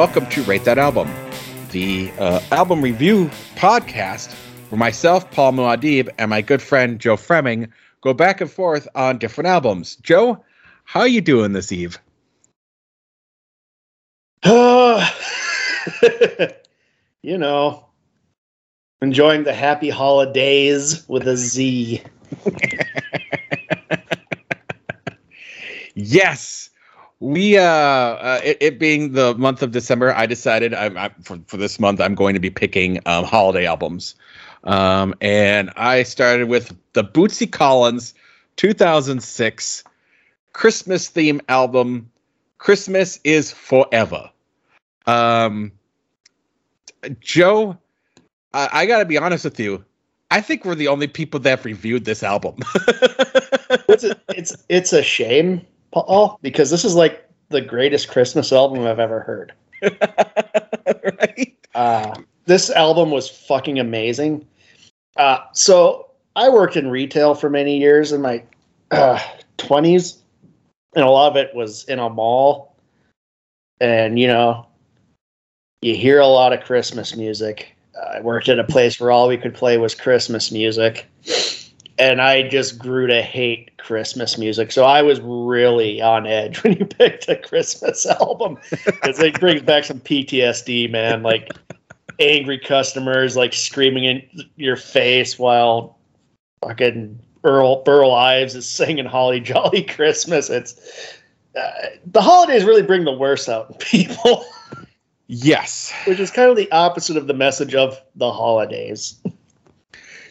Welcome to Rate That Album, the uh, album review podcast where myself, Paul Muad'Dib, and my good friend Joe Fremming go back and forth on different albums. Joe, how are you doing this eve? you know, enjoying the happy holidays with a Z. yes we uh, uh it, it, being the month of december i decided i'm I, for, for this month i'm going to be picking um, holiday albums. Um and i started with the bootsy collins 2006 christmas theme album christmas is forever. Um joe I, I gotta be honest with you. I think we're the only people that have reviewed this album. it's, a, it's it's a shame Paul, because this is like the greatest Christmas album I've ever heard. right? Uh, this album was fucking amazing. Uh, so I worked in retail for many years in my uh, 20s, and a lot of it was in a mall. And, you know, you hear a lot of Christmas music. I worked at a place where all we could play was Christmas music and I just grew to hate Christmas music. So I was really on edge when you picked a Christmas album because it brings back some PTSD, man. Like angry customers like screaming in your face while fucking Earl Burl Ives is singing "Holly Jolly Christmas." It's uh, the holidays really bring the worst out in people. Yes, which is kind of the opposite of the message of the holidays.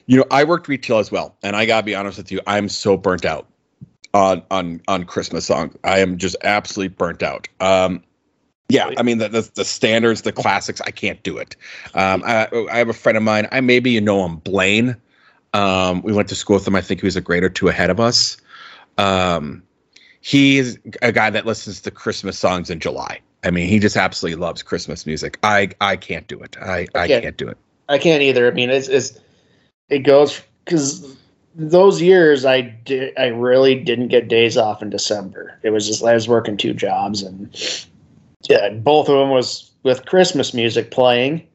You know, I worked retail as well, and I gotta be honest with you, I'm so burnt out on on on Christmas songs. I am just absolutely burnt out. Um, yeah, I mean the, the, the standards, the classics. I can't do it. Um, I, I have a friend of mine. I maybe you know him, Blaine. Um, we went to school with him. I think he was a grade or two ahead of us. Um, he's a guy that listens to Christmas songs in July. I mean, he just absolutely loves Christmas music. I I can't do it. I I, I can't, can't do it. I can't either. I mean, it's, it's it goes because those years I did I really didn't get days off in December. It was just I was working two jobs and yeah, both of them was with Christmas music playing.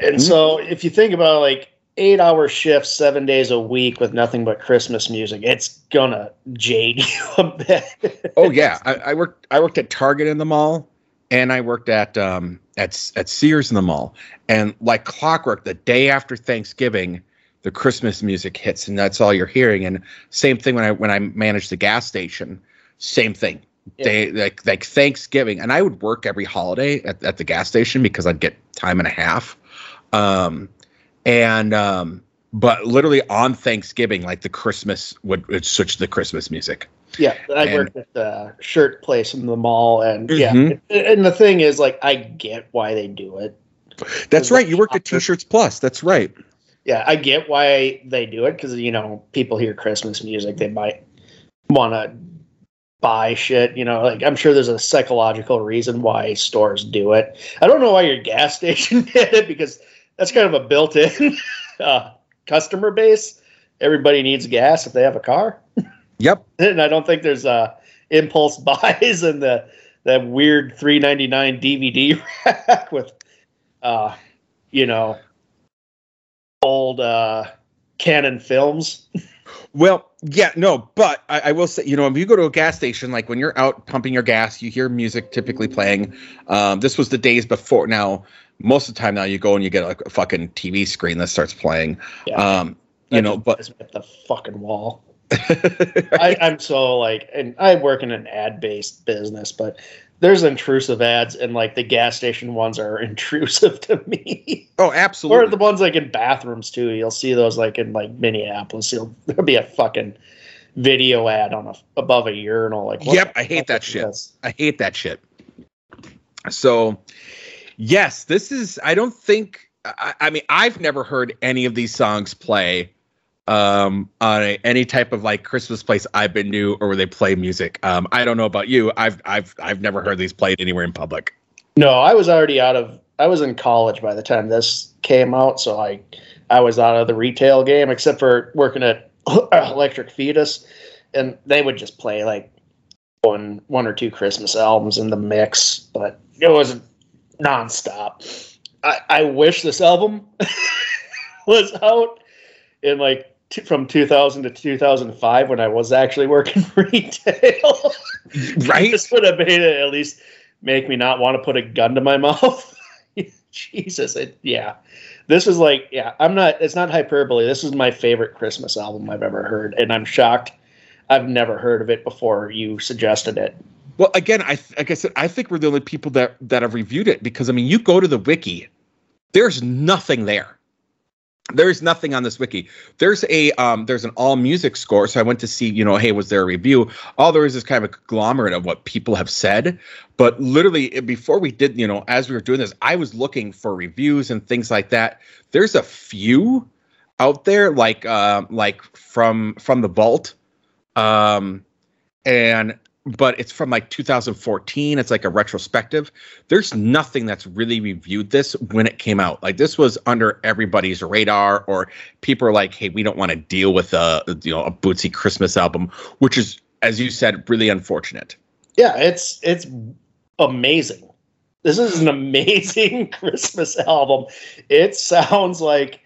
And mm-hmm. so if you think about like eight hour shifts, seven days a week with nothing but Christmas music, it's gonna jade you a bit. oh yeah. I, I worked I worked at Target in the mall and I worked at um at at Sears in the mall, and like clockwork, the day after Thanksgiving, the Christmas music hits, and that's all you're hearing. And same thing when I when I managed the gas station, same thing. Yeah. They like like Thanksgiving, and I would work every holiday at, at the gas station because I'd get time and a half. Um, and um, but literally on Thanksgiving, like the Christmas would, would switch to the Christmas music. Yeah, I and, worked at the shirt place in the mall, and mm-hmm. yeah, and the thing is, like, I get why they do it. That's right. You worked at T-shirts Plus. That's right. Yeah, I get why they do it because you know people hear Christmas music, they might want to buy shit. You know, like I'm sure there's a psychological reason why stores do it. I don't know why your gas station did it because that's kind of a built-in uh, customer base. Everybody needs gas if they have a car. Yep. And I don't think there's uh, impulse buys and the that weird 399 DVD rack with uh you know old uh Cannon films. Well, yeah, no, but I, I, will say, you know, if you go to a gas station, like when you're out pumping your gas, you hear music typically playing. Um, this was the days before. Now, most of the time now, you go and you get like a fucking TV screen that starts playing. Yeah, um, you know, but the fucking wall. I, I'm so like, and I work in an ad based business, but there's intrusive ads, and like the gas station ones are intrusive to me. Oh, absolutely. or the ones like in bathrooms too. You'll see those like in like Minneapolis. You'll there'll be a fucking video ad on a above a urinal. Like, yep, I hate that shit. This? I hate that shit. So, yes, this is. I don't think. I, I mean, I've never heard any of these songs play um on a, any type of like christmas place i've been to or where they play music. Um i don't know about you. I've i've i've never heard these played anywhere in public. No i was already out of i was in college by the time this came out so i i was out of the retail game except for working at electric fetus and they would just play like one one or two Christmas albums in the mix, but it wasn't nonstop. I, I wish this album was out in like from 2000 to 2005 when I was actually working retail. right? this would have made it at least make me not want to put a gun to my mouth. Jesus, it yeah. This is like yeah, I'm not it's not hyperbole. This is my favorite Christmas album I've ever heard and I'm shocked I've never heard of it before you suggested it. Well, again, I like I said, I think we're the only people that that have reviewed it because I mean, you go to the wiki, there's nothing there. There is nothing on this wiki. There's a um, there's an AllMusic score. So I went to see, you know, hey, was there a review? All there is is kind of a conglomerate of what people have said. But literally, before we did, you know, as we were doing this, I was looking for reviews and things like that. There's a few out there, like uh, like from from the vault, um, and but it's from like 2014. It's like a retrospective. There's nothing that's really reviewed this when it came out. Like this was under everybody's radar, or people are like, "Hey, we don't want to deal with a you know a Bootsy Christmas album," which is, as you said, really unfortunate. Yeah, it's it's amazing. This is an amazing Christmas album. It sounds like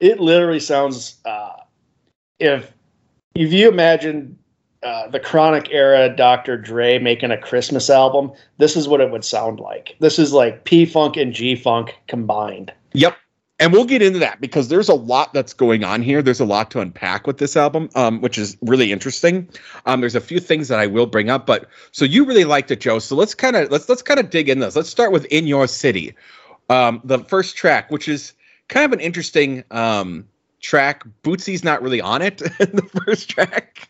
it literally sounds uh, if if you imagine uh, the Chronic era Dr. Dre making a Christmas album, this is what it would sound like. This is like P Funk and G Funk combined. Yep. And we'll get into that because there's a lot that's going on here. There's a lot to unpack with this album, um, which is really interesting. Um, there's a few things that I will bring up, but so you really liked it, Joe. So let's kind of let's let's kind of dig in this. Let's start with "In Your City," um, the first track, which is kind of an interesting um, track. Bootsy's not really on it in the first track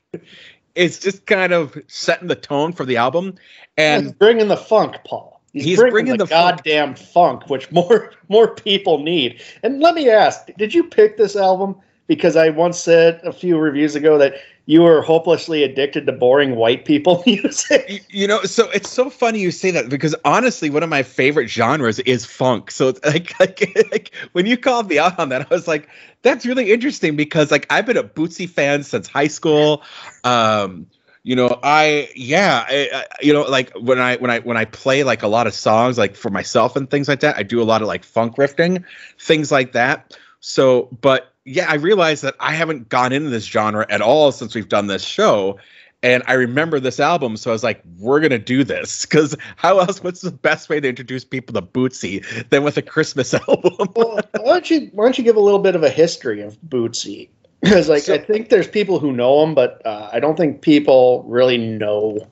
it's just kind of setting the tone for the album and he's bringing the funk, Paul. He's, he's bringing, bringing, the, the goddamn funk. funk, which more more people need. And let me ask, did you pick this album because I once said a few reviews ago that you were hopelessly addicted to boring white people music. You know, so it's so funny you say that because honestly, one of my favorite genres is funk. So it's like, like, like when you called me out on that, I was like, that's really interesting because like I've been a Bootsy fan since high school. Um, you know, I yeah, I, I, you know, like when I when I when I play like a lot of songs like for myself and things like that, I do a lot of like funk riffing, things like that. So, but yeah, I realized that I haven't gone into this genre at all since we've done this show. And I remember this album, so I was like, "We're gonna do this." Because how else? What's the best way to introduce people to Bootsy than with a Christmas album? well, why don't you Why don't you give a little bit of a history of Bootsy? Because like so, I think there's people who know him, but uh, I don't think people really know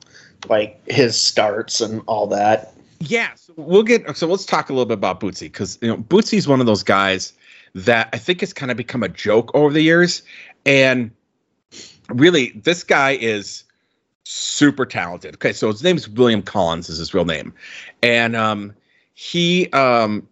like his starts and all that. Yeah, so we'll get. So let's talk a little bit about Bootsy because you know Bootsy's one of those guys that I think has kind of become a joke over the years. And really, this guy is super talented. Okay, so his name's William Collins is his real name, and um, he um,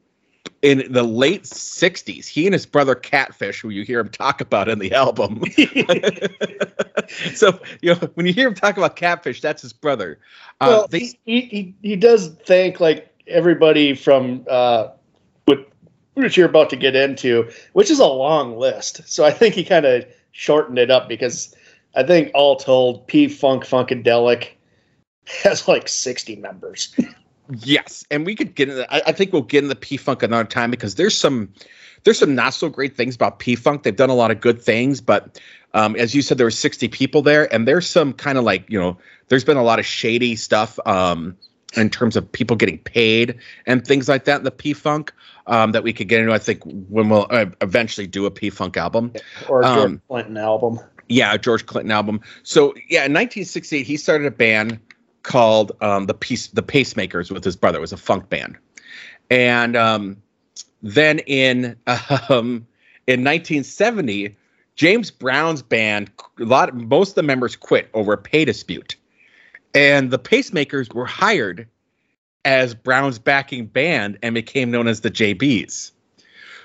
in the late 60s he and his brother catfish who you hear him talk about in the album so you know when you hear him talk about catfish that's his brother uh, well, they, he, he, he does thank like everybody from uh, which you're about to get into, which is a long list. So I think he kind of shortened it up because I think all told, P Funk Funkadelic has like 60 members. yes, and we could get into. I, I think we'll get into P Funk another time because there's some there's some not so great things about P Funk. They've done a lot of good things, but um, as you said, there were 60 people there, and there's some kind of like you know, there's been a lot of shady stuff. Um, in terms of people getting paid and things like that in the P Funk um, that we could get into. I think when we'll uh, eventually do a P Funk album or a George um, Clinton album. Yeah, a George Clinton album. So yeah, in 1968, he started a band called um, the Peace the Pacemakers with his brother. It was a funk band, and um, then in um, in 1970, James Brown's band, a lot most of the members quit over a pay dispute and the Pacemakers were hired as Brown's backing band and became known as the JBs.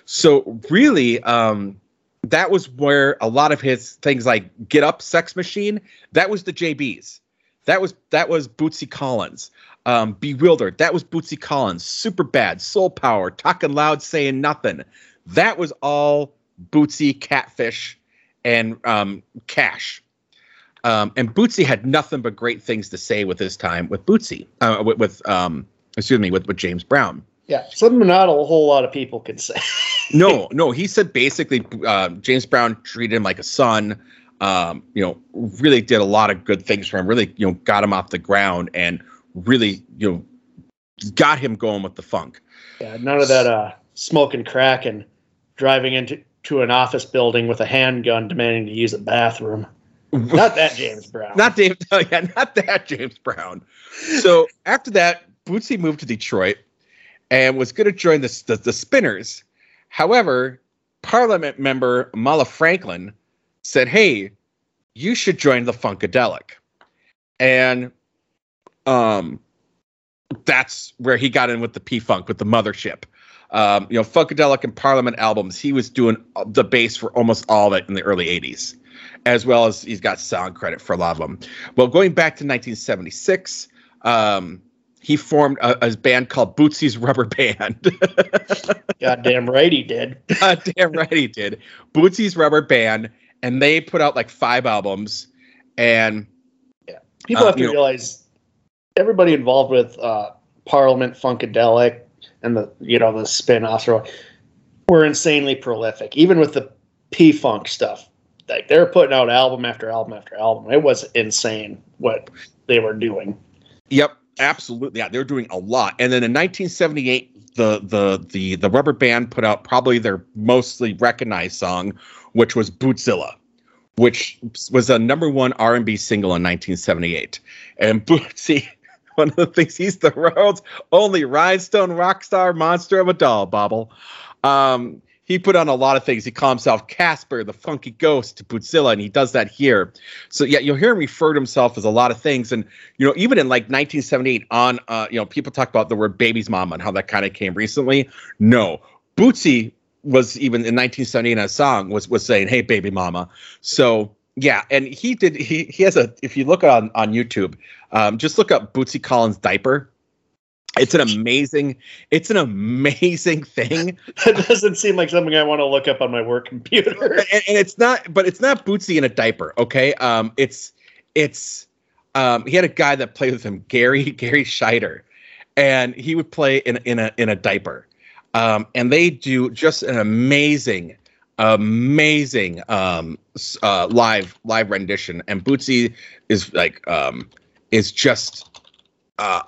So really, um, that was where a lot of his things like "Get Up, Sex Machine" that was the JBs. That was that was Bootsy Collins. Um, Bewildered that was Bootsy Collins. Super Bad, Soul Power, Talking Loud, Saying Nothing. That was all Bootsy, Catfish, and um, Kash. Um, and Bootsy had nothing but great things to say with his time with Bootsy, uh, with, with um, excuse me, with, with James Brown. Yeah, something not a whole lot of people could say. no, no, he said basically uh, James Brown treated him like a son. Um, you know, really did a lot of good things for him. Really, you know, got him off the ground and really, you know, got him going with the funk. Yeah, none of that uh, smoking crack and driving into to an office building with a handgun demanding to use a bathroom. Not that James Brown. not Dave. Yeah, not that James Brown. So after that, Bootsy moved to Detroit and was going to join the, the, the Spinners. However, Parliament member Mallia Franklin said, "Hey, you should join the Funkadelic," and um, that's where he got in with the P Funk with the mothership. Um, you know, Funkadelic and Parliament albums. He was doing the bass for almost all of it in the early '80s, as well as he's got sound credit for a lot of them. Well, going back to 1976. Um, he formed a, a, band called Bootsy's Rubber Band. Goddamn right he did. Goddamn right he did. Bootsy's Rubber Band, and they put out like five albums. And yeah, people uh, have to realize everybody involved with uh, Parliament Funkadelic and the you know the spin-offs were insanely prolific. Even with the P Funk stuff, like they're putting out album after album after album. It was insane what they were doing. Yep, absolutely. Yeah, they were doing a lot. And then in 1978, the the the the Rubber Band put out probably their mostly recognized song, which was Bootzilla which was a number one R&B single in 1978. And Bootsy one of the things he's the world's only rhinestone rock star monster of a doll, Bobble. Um, he put on a lot of things. He called himself Casper, the funky ghost, to Bootzilla, and he does that here. So yeah, you'll hear him refer to himself as a lot of things. And you know, even in like 1978, on uh, you know, people talk about the word "baby's mama" and how that kind of came recently. No, Bootsy was even in 1978 in a song was was saying, "Hey, baby mama." So yeah, and he did. He he has a. If you look on on YouTube, um, just look up Bootsy Collins diaper. It's an amazing. It's an amazing thing. that doesn't seem like something I want to look up on my work computer. and, and, it's not. But it's not Bootsy in a diaper. Okay. Um. It's it's. Um. He had a guy that played with him, Gary Garry Shider, and he would play in in a in a diaper. Um. And they do just an amazing amazing um uh live live rendition and bootsy is like um is just uh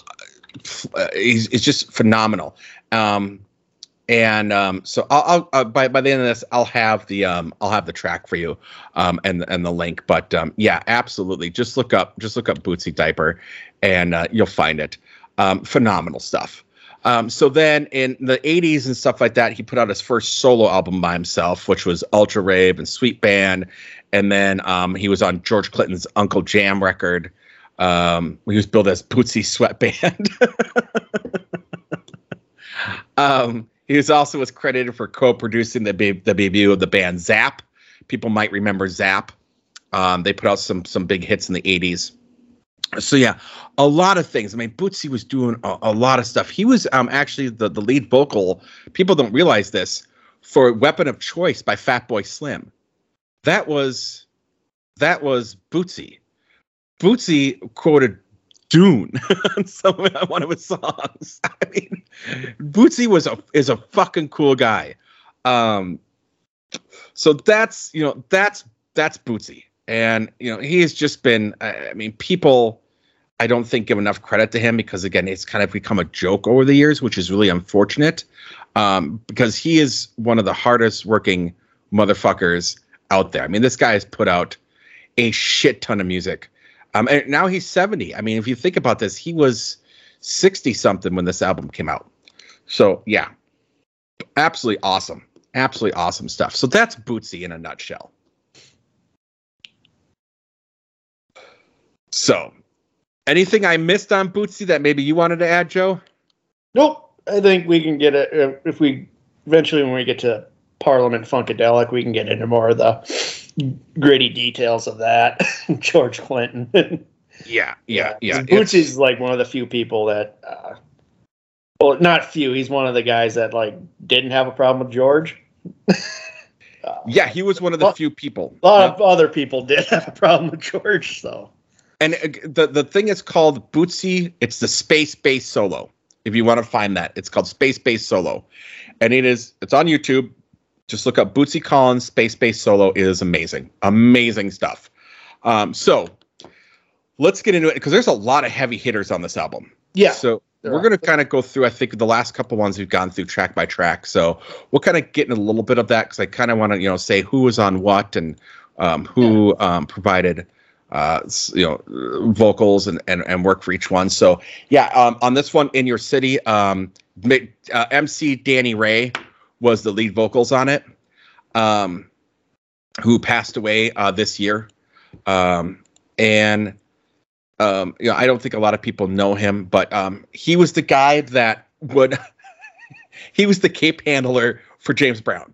he's, it's just phenomenal um and um so i'll, I'll uh, by by the end of this i'll have the um i'll have the track for you um and and the link but um yeah absolutely just look up just look up bootsy diaper and uh, you'll find it um phenomenal stuff um, so then in the 80s and stuff like that, he put out his first solo album by himself, which was Ultra Wave and Sweat Band. And then um, he was on George Clinton's Uncle Jam record. Um, he was billed as Bootsy Sweat Band. um, he was also was credited for co-producing the, the debut of the band Zapp. People might remember Zapp. Um, they put out some some big hits in the 80s so yeah, a lot of things. I mean, Bootsy was doing a, a, lot of stuff. He was um actually the the lead vocal. People don't realize this for "Weapon of Choice" by Fatboy Slim. That was that was Bootsy. Bootsy quoted Dune on some one of his songs. I mean, Bootsy was a is a fucking cool guy. Um, so that's you know that's that's Bootsy and you know he has just been i mean people i don't think give enough credit to him because again it's kind of become a joke over the years which is really unfortunate um, because he is one of the hardest working motherfuckers out there i mean this guy has put out a shit ton of music um, and now he's 70 i mean if you think about this he was 60 something when this album came out. So yeah. Absolutely awesome. Absolutely awesome stuff. So that's bootsy in a nutshell. So, anything I missed on Bootsy that maybe you wanted to add, Joe? Nope. I think we can get it uh, if we eventually when we get to Parliament Funkadelic, we can get into more of the gritty details of that. George Clinton. yeah, yeah, yeah. Bootsy's like one of the few people that, uh, well, not few. He's one of the guys that like didn't have a problem with George. Uh, yeah, he was one of the few people. a lot of other people did have a problem with George, so And uh, the the thing is called Bootsy. It's the space bass solo. If you want to find that, it's called Space Bass Solo, and it is it's on YouTube. Just look up Bootsy Collins Space Bass Solo. It is amazing, amazing stuff. Um, so let's get into it because there's a lot of heavy hitters on this album. yeah. So we're going to kind of go through. I think the last couple ones we've gone through track by track. So we'll kind of get in a little bit of that because I kind of want to you know say who was on what and um, who um, provided uh, you know vocals and, and and work for each one. So yeah, um, on this one in your city, um, uh, MC Danny Ray was the lead vocals on it. Um, who passed away uh, this year, um, and um, you know, I don't think a lot of people know him, but um, he was the guy that would. he was the cape handler for James Brown.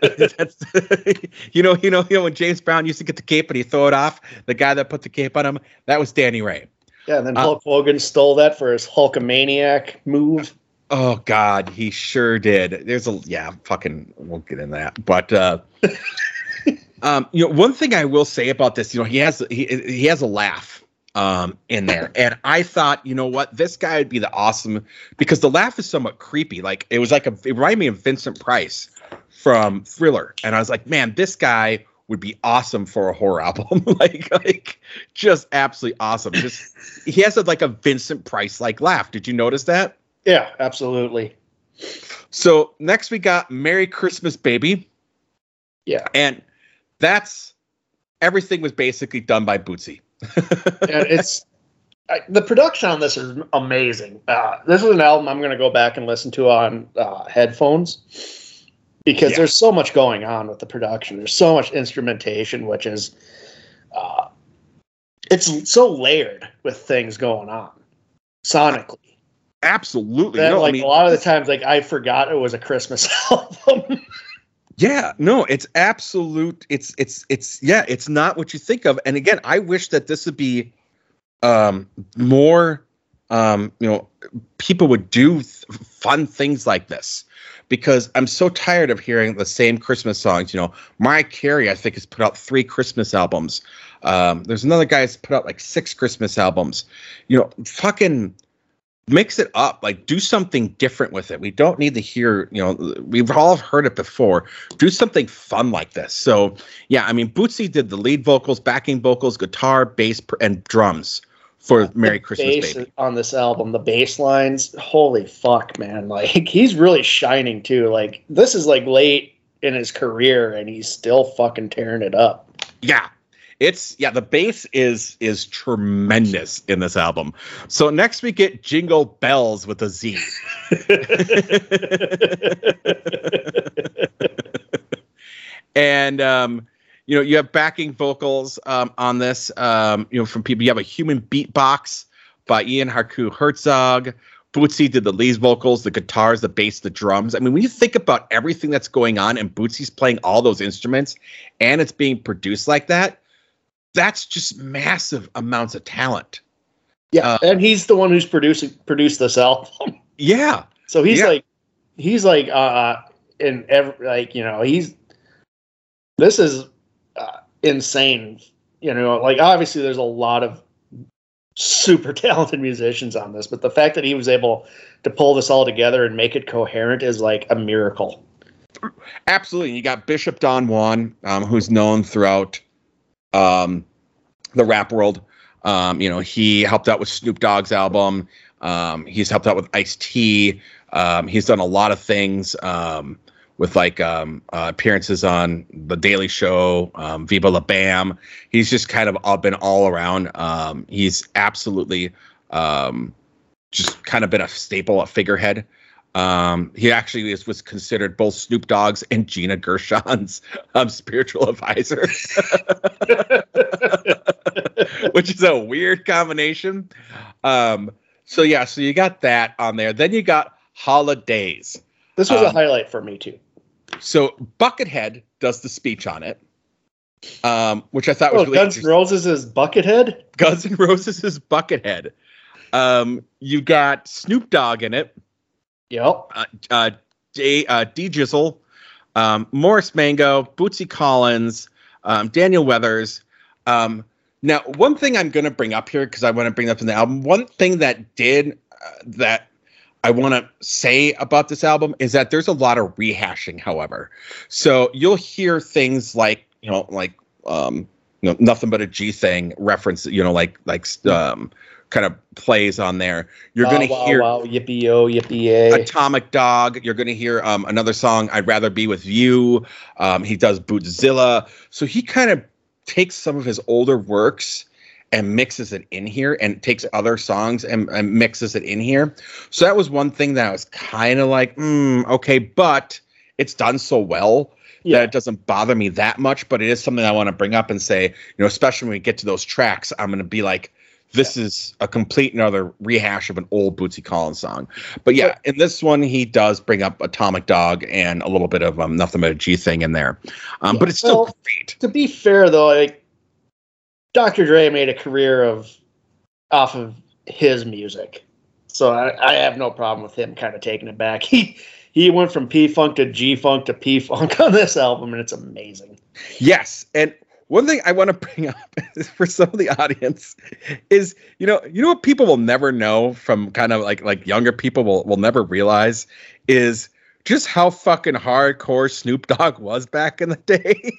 That's, you know, you know, you know, when James Brown used to get the cape and he throw it off, the guy that put the cape on him, that was Danny Ray. Yeah, and then Uh, Hulk Hogan stole that for his Hulkamaniac move. Oh God, he sure did. There's a yeah, fucking we'll get in that. But uh um you know, one thing I will say about this, you know, he has he he has a laugh um in there. And I thought, you know what, this guy would be the awesome because the laugh is somewhat creepy. Like it was like a it reminded me of Vincent Price from Thriller. And I was like, man, this guy would be awesome for a horror album. like like just absolutely awesome. Just he has a, like a Vincent Price like laugh. Did you notice that? Yeah, absolutely. So next we got Merry Christmas Baby. Yeah. And that's everything was basically done by Bootsy. and it's I, the production on this is amazing. Uh, this is an album I'm going to go back and listen to on uh, headphones because Yeah. there's so much going on with the production. There's so much instrumentation, which is uh, it's so layered with things going on sonically. Absolutely. That no, like I mean, a lot of the times, like I forgot it was a Christmas album. yeah, no, it's absolute. It's it's it's yeah, it's not what you think of. And again, I wish that this would be um more um you know people would do th- fun things like this because I'm so tired of hearing the same Christmas songs. You know, Mariah Carey, I think, has put out three Christmas albums. Um, there's another guy that's put out like six Christmas albums. You know, fucking mix it up. Like, do something different with it. We don't need to hear. You know, we've all heard it before. Do something fun like this. So, yeah, I mean, Bootsy did the lead vocals, backing vocals, guitar, bass, and drums for Merry The Christmas, bass Baby. on this album, the bass lines, holy fuck, man! Like he's really shining too. Like this is like late in his career, and he's still fucking tearing it up. Yeah. It's yeah, the bass is is tremendous in this album. So next we get Jingle Bells with a Z. and um you know, you have backing vocals um, on this. Um, you know, from people. You have a human beatbox by Ian Harku Herzog. Bootsy did the lead vocals, the guitars, the bass, the drums. I mean, when you think about everything that's going on, and Bootsy's playing all those instruments, and it's being produced like that, that's just massive amounts of talent. Yeah, Uh, and he's the one who's producing produced this album. Yeah, So he's Yeah. like, he's like, uh, in every like you know he's this is uh, insane. You know, like obviously there's a lot of super talented musicians on this, but the fact that he was able to pull this all together and make it coherent is like a miracle. absolutely. You got Bishop Don Juan, um, who's known throughout um, the rap world. Um, you know, he helped out with Snoop Dogg's album. Um, he's helped out with Ice T. Um, he's done a lot of things um, with like um, uh, appearances on The Daily Show, um, Viva La Bam. He's just kind of all been all around. Um, he's absolutely um, just kind of been a staple, a figurehead. Um, he actually is, was considered both Snoop Dogg's and Gina Gershon's um, spiritual advisor, which is a weird combination. Um, so yeah, so you got that on there. Then you got holidays. This was a Um, highlight for me too. So Buckethead does the speech on it, um, which I thought was Oh, really Guns N'. Roses is Buckethead. Guns N' Roses is Buckethead. Um, you got Snoop Dogg in it. Yep. uh, uh, J, uh, D Jizzle, um, Morris Mango, Bootsy Collins, um, Daniel Weathers. Um, now, one thing I'm going to bring up here because I want to bring up in the album. One thing that did uh, that I want to say about this album is that there's a lot of rehashing. However, so you'll hear things like you know like um, you know nothing but a G thing reference. You know like like um, kind of plays on there. You're wow, going to wow, hear wow, yippee yo, yippee yay. Atomic Dog. You're going to hear um, another song, I'd Rather Be With You. Um, he does Bootzilla. So he kind of takes some of his older works and mixes it in here and takes other songs and, and mixes it in here. So that was one thing that I was kind of like, mm, okay, but it's done so well Yeah. that it doesn't bother me that much. But it is something I want to bring up and say, you know, especially when we get to those tracks, I'm going to be like, this is a complete another rehash of an old Bootsy Collins song. But yeah, in this one, he does bring up Atomic Dog and a little bit of um, nothing but a G thing in there. Um, but it's still Well, great. to be fair though, like Dr. Dre made a career of off of his music, so I, I have no problem with him kind of taking it back. He he went from P Funk to G Funk to P Funk on this album, and it's amazing. Yes, and one thing I want to bring up for some of the audience is you know you know what people will never know from kind of like like younger people will will never realize is just how fucking hardcore Snoop Dogg was back in the day.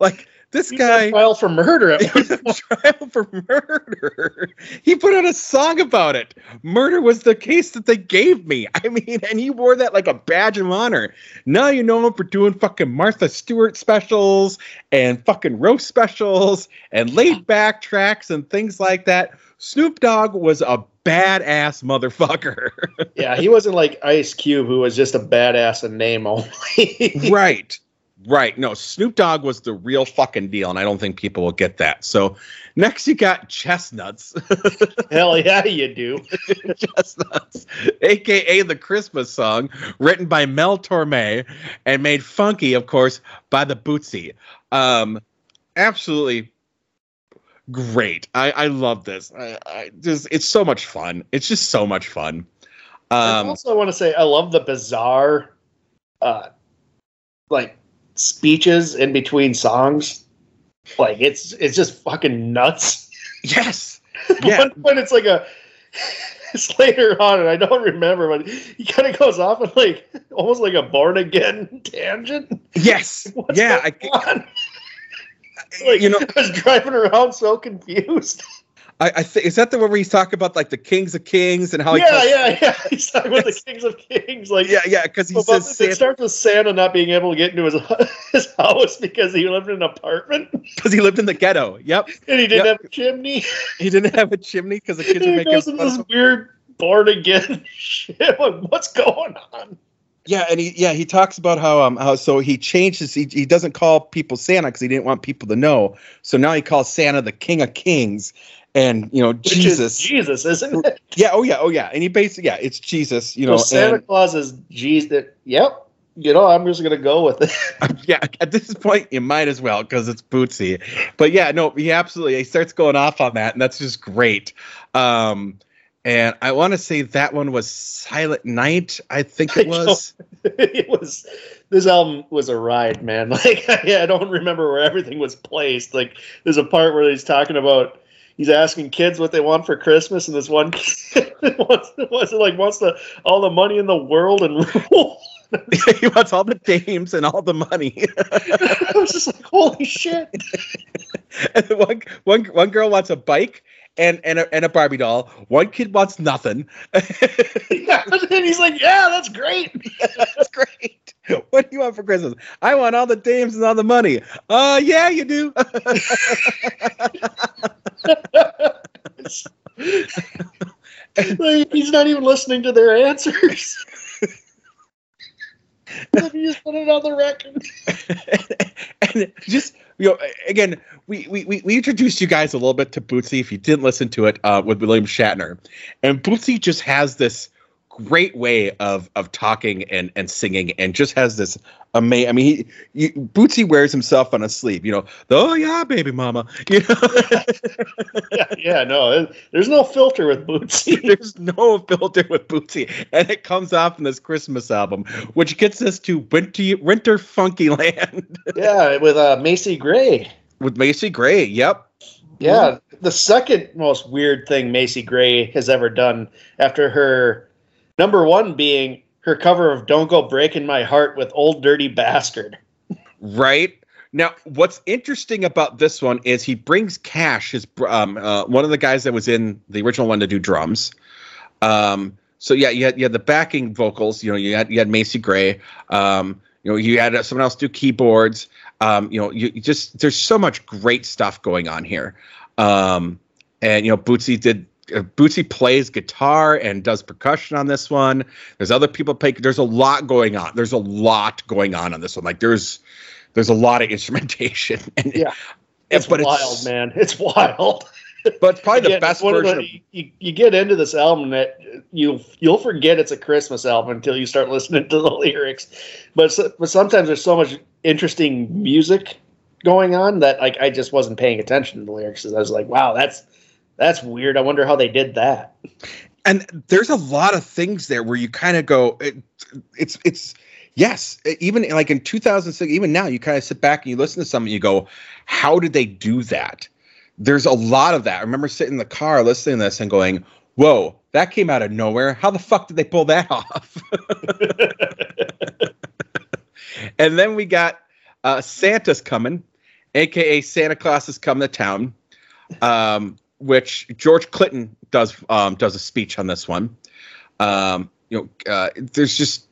like this He guy trial for murder. At he was on trial for murder. He put out a song about it. Murder was the case that they gave me. I mean, and he wore that like a badge of honor. Now you know him for doing fucking Martha Stewart specials and fucking roast specials and laid back tracks and things like that. Snoop Dogg was a badass motherfucker. yeah, he wasn't like Ice Cube, who was just a badass in name only. right. Right. No, Snoop Dogg was the real fucking deal, and I don't think people will get that. So next you got Chestnuts. Hell yeah, you do. Chestnuts, aka the Christmas song, written by Mel Torme and made funky, of course, by the Bootsy. Um, absolutely great. I, I love this. I, I just it's so much fun. It's just so much fun. Um, also, I want to say I love the bizarre, uh, like speeches in between songs. Like it's it's just fucking nuts. yes. At Yeah. One point, it's like a. It's later on, and I don't remember, but he kind of goes off on like almost like a born again tangent. Yes. What's yeah. I, like, you know, I was driving around so confused. I, I think is that the one where he's talking about like the kings of kings and how he yeah, calls- yeah, yeah. He's talking about Yes. the kings of kings. Like, yeah, yeah, because he Well, says but it starts with Santa not being able to get into his his house because he lived in an apartment because he lived in the ghetto. Yep, and he didn't Yep. have a chimney. he didn't have a chimney because the kids and were making goes fun of this weird born again shit. Like, what's going on? Yeah, and he yeah he talks about how um how so he changes he he doesn't call people Santa because he didn't want people to know. So now he calls Santa the King of Kings, and you know Which Jesus. is Jesus, isn't it? yeah, oh yeah, oh yeah, and he basically yeah it's Jesus. You know, so Santa and, Claus is Jesus. Yep. You know, I'm just gonna go with it. yeah. At this point, you might as well because it's Bootsy. But yeah, no, he absolutely he starts going off on that, and that's just great. Um, and I want to say that one was Silent Night. I think it was. it was this album was a ride, man. Like yeah, I don't remember where everything was placed. Like there's a part where he's talking about he's asking kids what they want for Christmas, and this one kid wants, wants like wants the all the money in the world and rule. he wants all the dames and all the money. I was just like, holy shit! And one, one, one girl wants a bike and and a, and a Barbie doll. One kid wants nothing. Yeah, and he's like, yeah, that's great. That's great. What do you want for Christmas? I want all the dames and all the money. Uh, yeah, you do. Like, he's not even listening to their answers. Let me just put it on the record. and just you know, again, we, we we introduced you guys a little bit to Bootsy. If you didn't listen to it, uh, with William Shatner, and Bootsy just has this great way of of talking and and singing, and just has this amazing. I mean, he, he Bootsy wears himself on a sleeve. You know, the, oh yeah, baby mama. You know. yeah, yeah, no, there's no filter with Bootsy. there's no filter with Bootsy, and it comes off in this Christmas album, which gets us to winter winter funky land. yeah, with uh, Macy Gray. With Macy Gray, yep. Yeah, the second most weird thing Macy Gray has ever done after her number one being her cover of Don't Go Breaking My Heart with Old Dirty Bastard. Right. Now, what's interesting about this one is he brings Kash, his um, uh, one of the guys that was in the original one to do drums. Um, so yeah, you had, you had the backing vocals. You know, you had you had Macy Gray. Um, you know, you had someone else do keyboards. Um, you know, you, you, just there's so much great stuff going on here. Um, and you know, Bootsy did uh, Uh, Bootsy plays guitar and does percussion on this one. There's other people play. There's a lot going on. There's a lot going on on this one. Like there's there's a lot of instrumentation. And, yeah, it's but wild, it's, man. It's wild. But it's probably the best version. The, you, you get into this album that you you'll forget it's a Christmas album until you start listening to the lyrics. But but sometimes there's so much interesting music going on that like I just wasn't paying attention to the lyrics. I was like, wow, that's that's weird. I wonder how they did that. And there's a lot of things there where you kind of go, it, it's it's yes, even like in 2006, even now, you kind of sit back and you listen to something, you go, how did they do that? There's a lot of that. I remember sitting in the car listening to this and going, whoa, that came out of nowhere. How the fuck did they pull that off? and then we got uh, Santa's coming, aka Santa Claus is coming to town. Um, which George Clinton does um, does a speech on this one. Um, you know, uh, there's just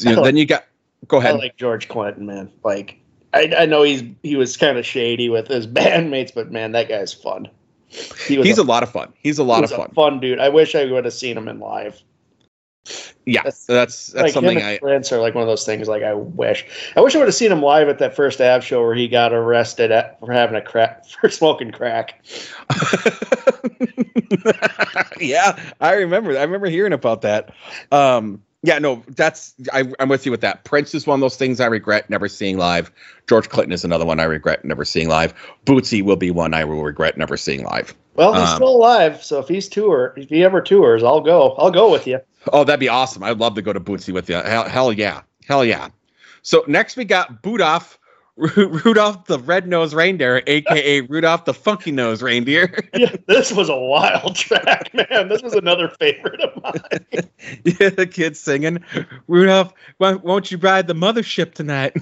you know, then you got go ahead. I like George Clinton, man. Like I, I know he's he was kind of shady with his bandmates, but man, that guy's fun. He he's a, a, lot of fun. He's a lot of fun. fun dude. I wish I would have seen him in live. Yeah, that's that's, that's like something I. Prince are like one of those things. Like I wish, I wish I would have seen him live at that first Av show where he got arrested at, for having a crack for smoking crack. yeah, I remember. I remember hearing about that. Um, yeah, no, that's I, am with you with that. Prince is one of those things I regret never seeing live. George Clinton is another one I regret never seeing live. Bootsy will be one I will regret never seeing live. Well, he's um, still alive, so if he's tour, if he ever tours, I'll go. I'll go with you. Oh, that'd be awesome. I'd love to go to Bootsy with you. Hell, hell yeah. Hell yeah. So next we got Budolph, Rudolph the Red-Nosed Reindeer, aka Rudolph the Funky Nose Reindeer. yeah, this was a wild track, man. This was another favorite of mine. yeah, the kids singing, Rudolph, why won't you ride the mothership tonight?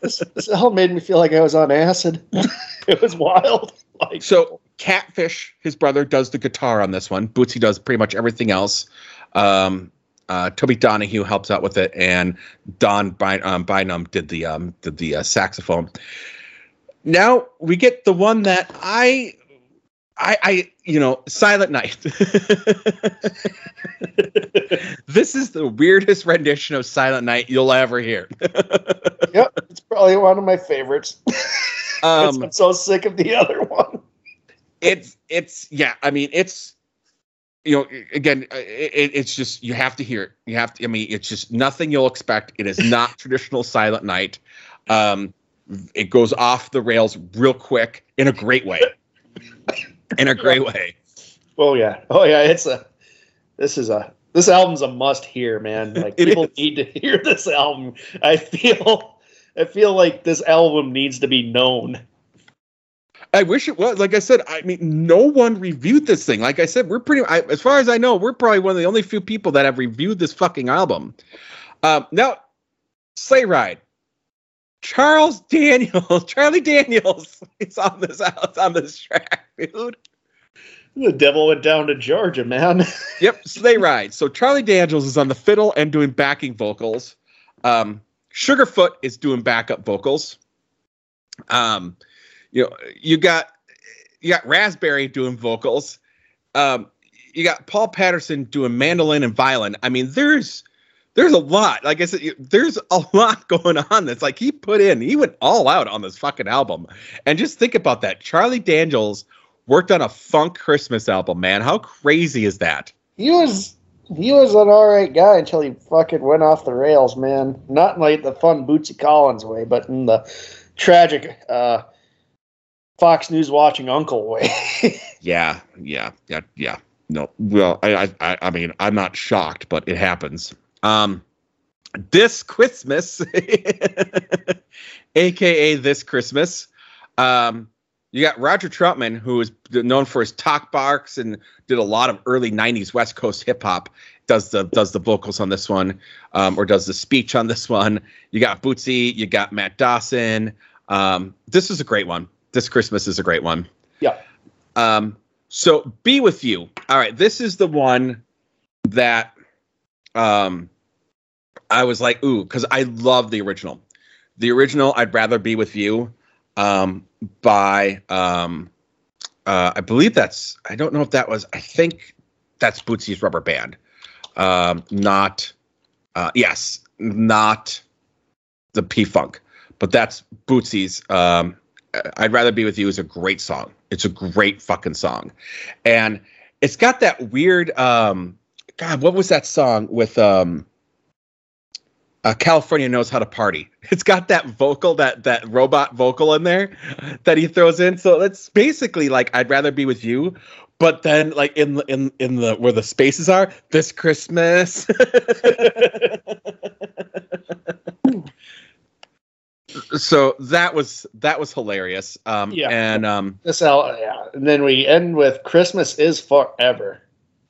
this, this all made me feel like I was on acid. it was wild. Like, so Catfish, his brother, does the guitar on this one. Bootsy does pretty much everything else. Um, uh, Toby Donahue helps out with it, and Don By- um, Bynum did the um, did the uh, saxophone. Now we get the one that I, I, I you know, Silent Night. this is the weirdest rendition of Silent Night you'll ever hear. yep, it's probably one of my favorites. Um, I'm so sick of the other one it's it's yeah. I mean, it's you know, again, uh, it, it's just you have to hear it. You have to. I mean, it's just nothing you'll expect. It is not traditional Silent Night. Um, it goes off the rails real quick in a great way. in a great way. Oh yeah. Oh yeah. It's a. This is a. This album's a must hear, man. Like people need to hear this album. I feel. I feel like this album needs to be known. I wish it was. Like I said, I mean, no one reviewed this thing. Like I said, we're pretty. I, as far as I know, we're probably one of the only few people that have reviewed this fucking album. Um, now, Sleigh Ride. Charles Daniels, Charlie Daniels, it's on this it's on this track, dude. The devil went down to Georgia, man. yep, Sleigh Ride. So Charlie Daniels is on the fiddle and doing backing vocals. Um, Sugarfoot is doing backup vocals. Um, you know, you got you got Raspberry doing vocals. Um, you got Paul Patterson doing mandolin and violin. I mean, there's there's a lot. Like I said, there's a lot going on. That's like he put in, he went all out on this fucking album. And just think about that. Charlie Daniels worked on a funk Christmas album, man. How crazy is that? he was he was an all right guy until he fucking went off the rails, man. Not in like the fun Bootsy Collins way, but in the tragic uh, Fox News watching uncle way. yeah, yeah, yeah, yeah. No, well, I, I, I mean, I'm not shocked, but it happens. Um, this Christmas, aka this Christmas, um, you got Roger Troutman, who is known for his talk box and did a lot of early '90s West Coast hip hop. Does the does the vocals on this one, um, or does the speech on this one? You got Bootsy, you got Matt Dawson. Um, this is a great one. This Christmas is a great one. Yeah. Um, so be with you. All right, this is the one that um, I was like, ooh, because I love the original. The original, I'd rather be with you um, by um, uh, I believe that's I don't know if that was I think that's Bootsy's Rubber Band, um, not uh, yes, not the P Funk, but that's Bootsy's. Um, I'd rather be with you is a great song. It's a great fucking song, and it's got that weird. Um, God, what was that song with? Um, uh, California knows how to party. It's got that vocal, that that robot vocal in there that he throws in. So it's basically like I'd rather be with you, but then like in in in the where the spaces are this Christmas. so that was that was hilarious. Um, yeah, and um, this out, yeah, and then we end with Christmas is forever.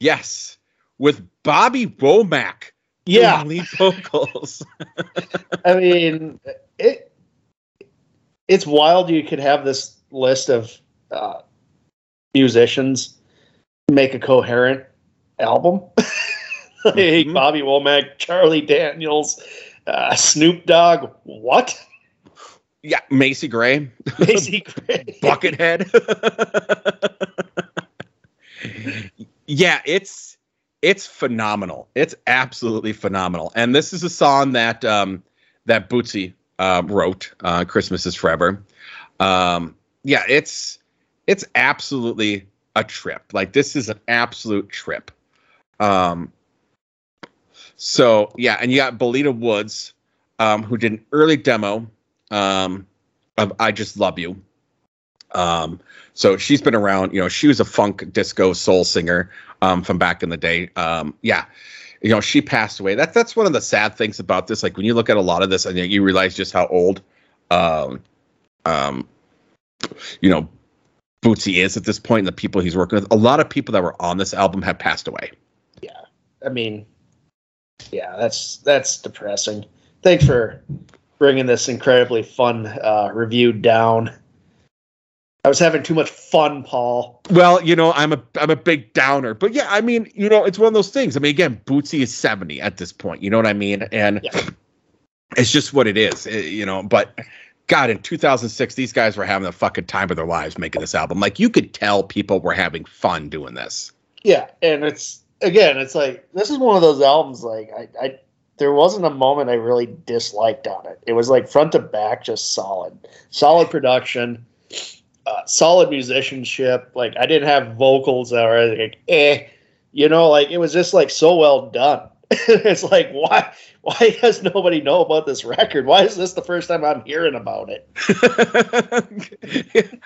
Yes, with Bobby Womack yeah. lead vocals. I mean it it's wild you could have this list of uh, musicians make a coherent album. Like mm-hmm. bobby womack charlie daniels uh, snoop dogg what yeah macy gray macy gray buckethead yeah it's it's phenomenal. It's absolutely phenomenal. And this is a song that um, that Bootsy uh, wrote. Uh, Christmas is forever. Um, yeah, it's it's absolutely a trip. Like this is an absolute trip. Um, so yeah, and you got Belita Woods, um, who did an early demo um, of "I Just Love You." Um, so she's been around. You know, she was a funk disco soul singer um, from back in the day. Um, yeah, you know, she passed away. That's that's one of the sad things about this. Like when you look at a lot of this, and you realize just how old, um, um, you know, Bootsy is at this point, and the people he's working with. A lot of people that were on this album have passed away. Yeah, I mean, yeah, that's that's depressing. Thanks for bringing this incredibly fun uh, review down. I was having too much fun, Paul. Well, you know, I'm a I'm a big downer, but yeah, I mean, you know, it's one of those things. I mean, again, Bootsy is 70 at this point. You know what I mean? And yeah. it's just what it is, it, you know. But God, in 2006, these guys were having the fucking time of their lives making this album. Like you could tell people were having fun doing this. Yeah, and it's again, it's like this is one of those albums. Like I, I there wasn't a moment I really disliked on it. It was like front to back, just solid, solid production uh, solid musicianship. Like I didn't have vocals that were like eh, you know, like it was just like so well done. it's like why why does nobody know about this record? Why is this the first time I'm hearing about it?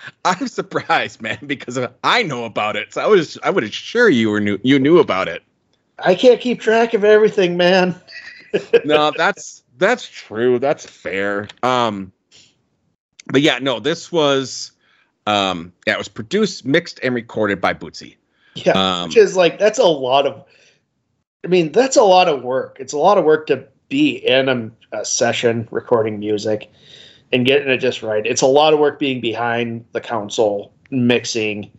I'm surprised, man, because I know about it. So I was I would assure you were knew you knew about it. I can't keep track of everything, man. no, that's that's true. That's fair. Um but yeah, no, this was um, yeah, it was produced, mixed, and recorded by Bootsy. Yeah, um, which is like that's a lot of. I mean, that's a lot of work. It's a lot of work to be in a, a session recording music and getting it just right. It's a lot of work being behind the console, mixing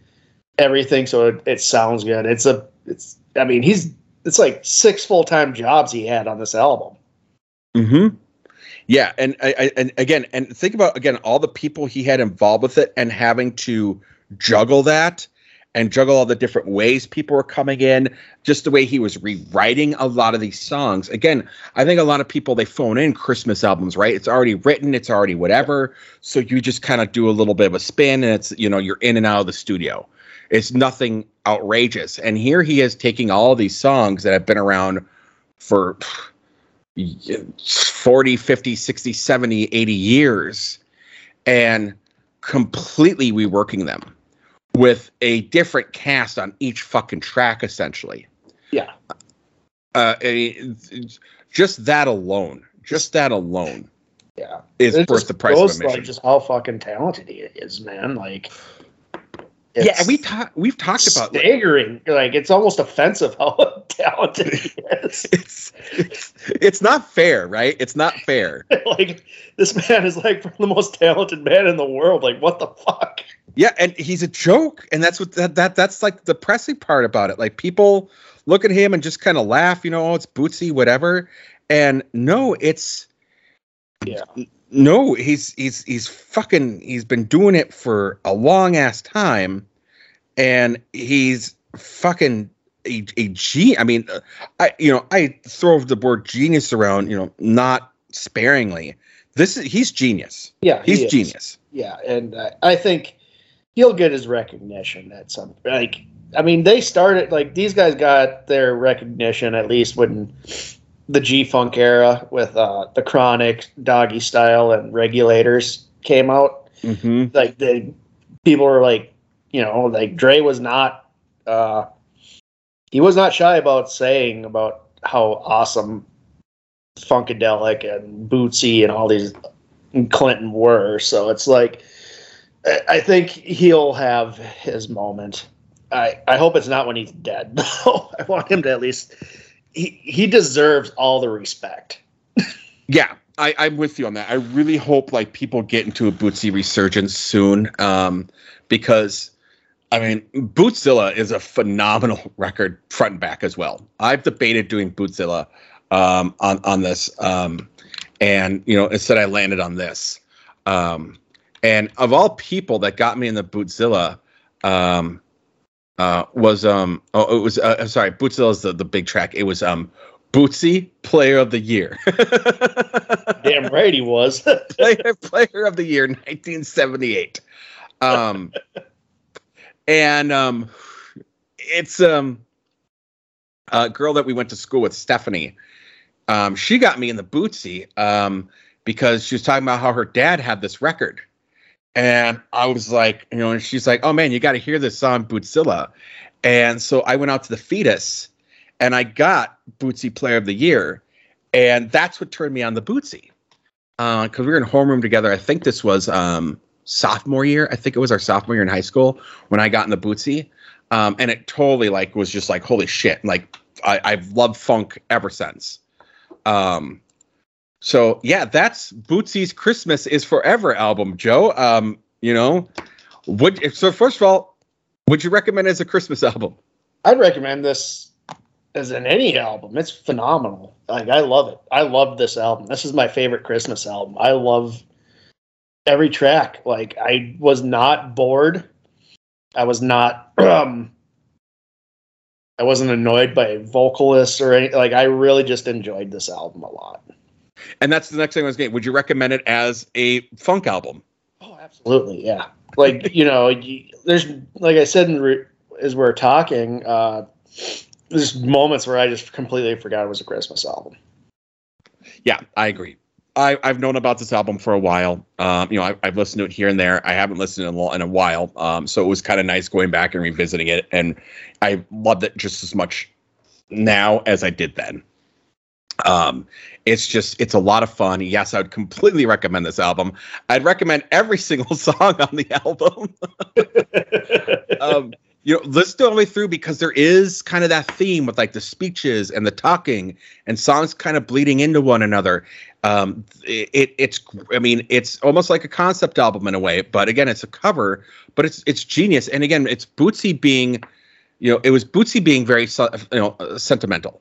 everything so it, it sounds good. It's a. It's. I mean, he's. It's like six full time jobs he had on this album. Hmm. Yeah, and I, and again, and think about again all the people he had involved with it, and having to juggle that, and juggle all the different ways people were coming in, just the way he was rewriting a lot of these songs. Again, I think a lot of people they phone in Christmas albums, right? It's already written, it's already whatever. So you just kind of do a little bit of a spin and it's, you know, you're in and out of the studio. It's nothing outrageous. And here he is taking all these songs that have been around for 40, 50, 60, 70, 80 years and completely reworking them with a different cast on each fucking track, essentially. Yeah. Uh, just that alone, just that alone, yeah, is it worth the price of admission. Like just how fucking talented he is, man. Like, yeah, we talked. We've talked about staggering. Like, like, it's almost offensive how talented he is. it's, it's it's not fair, right? It's not fair. like this man is like the most talented man in the world. Like, what the fuck? Yeah, and he's a joke, and that's what that that that's like the depressing part about it. Like people look at him and just kind of laugh, you know, oh, it's Bootsy, whatever. And no, it's yeah. No, he's he's he's fucking he's been doing it for a long ass time, and he's fucking a, a G. I mean, I you know I throw the word genius around, you know, not sparingly. This is he's genius. Yeah, he's he genius. Yeah, and uh, I think he'll get his recognition at some like I mean they started like these guys got their recognition at least when the G Funk era with uh, the Chronic, Doggystyle, and Regulators came out. Mm-hmm. Like the people were like, you know, like Dre was not, uh, he was not shy about saying about how awesome Funkadelic and Bootsy and all these and Clinton were. So it's like I think he'll have his moment. I, I hope it's not when he's dead. I want him to at least he he deserves all the respect. yeah, I, I'm with you on that. I really hope like people get into a Bootsy resurgence soon. Um, because I mean, Bootzilla is a phenomenal record front and back as well. I've debated doing Bootzilla um, on on this, um, and you know, instead I landed on this. Um, and of all people that got me in the Bootzilla, um, uh, was um oh it was uh, sorry Bootzilla is the, the big track. It was um Bootsy Player of the Year. Damn right he was. player Player of the Year, 1978. Um, and um, it's um a girl that we went to school with, Stephanie. Um, she got me in the Bootsy um because she was talking about how her dad had this record and I was like, you know, and she's like, oh man, you got to hear this song, Bootzilla. And so I went out to the fetus and I got Bootsy Player of the Year. And that's what turned me on the Bootsy. Because uh, we were in homeroom together. I think this was um, sophomore year. I think it was our sophomore year in high school when I got in the Bootsy. Um, and it totally like was just like, holy shit. Like I, I've loved funk ever since. Um, so yeah, that's Bootsy's Christmas is Forever album, Joe. Um, you know, would so first of all, would you recommend as a Christmas album? I'd recommend this as an any album. It's phenomenal. Like I love it. I love this album. This is my favorite Christmas album. I love every track. Like I was not bored. I was not um I wasn't annoyed by vocalists or anything. Like I really just enjoyed this album a lot. And that's the next thing I was getting. Would you recommend it as a funk album? Oh, absolutely. Yeah. Like, you know, there's, like I said, re- as we are talking, uh, there's moments where I just completely forgot it was a Christmas album. Yeah, I agree. I, have known about this album for a while. Um, you know, I, have listened to it here and there. I haven't listened in a, in a while, um, so it was kind of nice going back and revisiting it. And I loved it just as much now as I did then. Um, it's just it's a lot of fun. Yes, I would completely recommend this album. I'd recommend every single song on the album. um, you know, listen all the way through because there is kind of that theme with like the speeches and the talking and songs kind of bleeding into one another. Um, it, it's, I mean, it's almost like a concept album in a way, but again, it's a cover, but it's it's genius. And again, it's Bootsy being, you know, it was Bootsy being very, you know, sentimental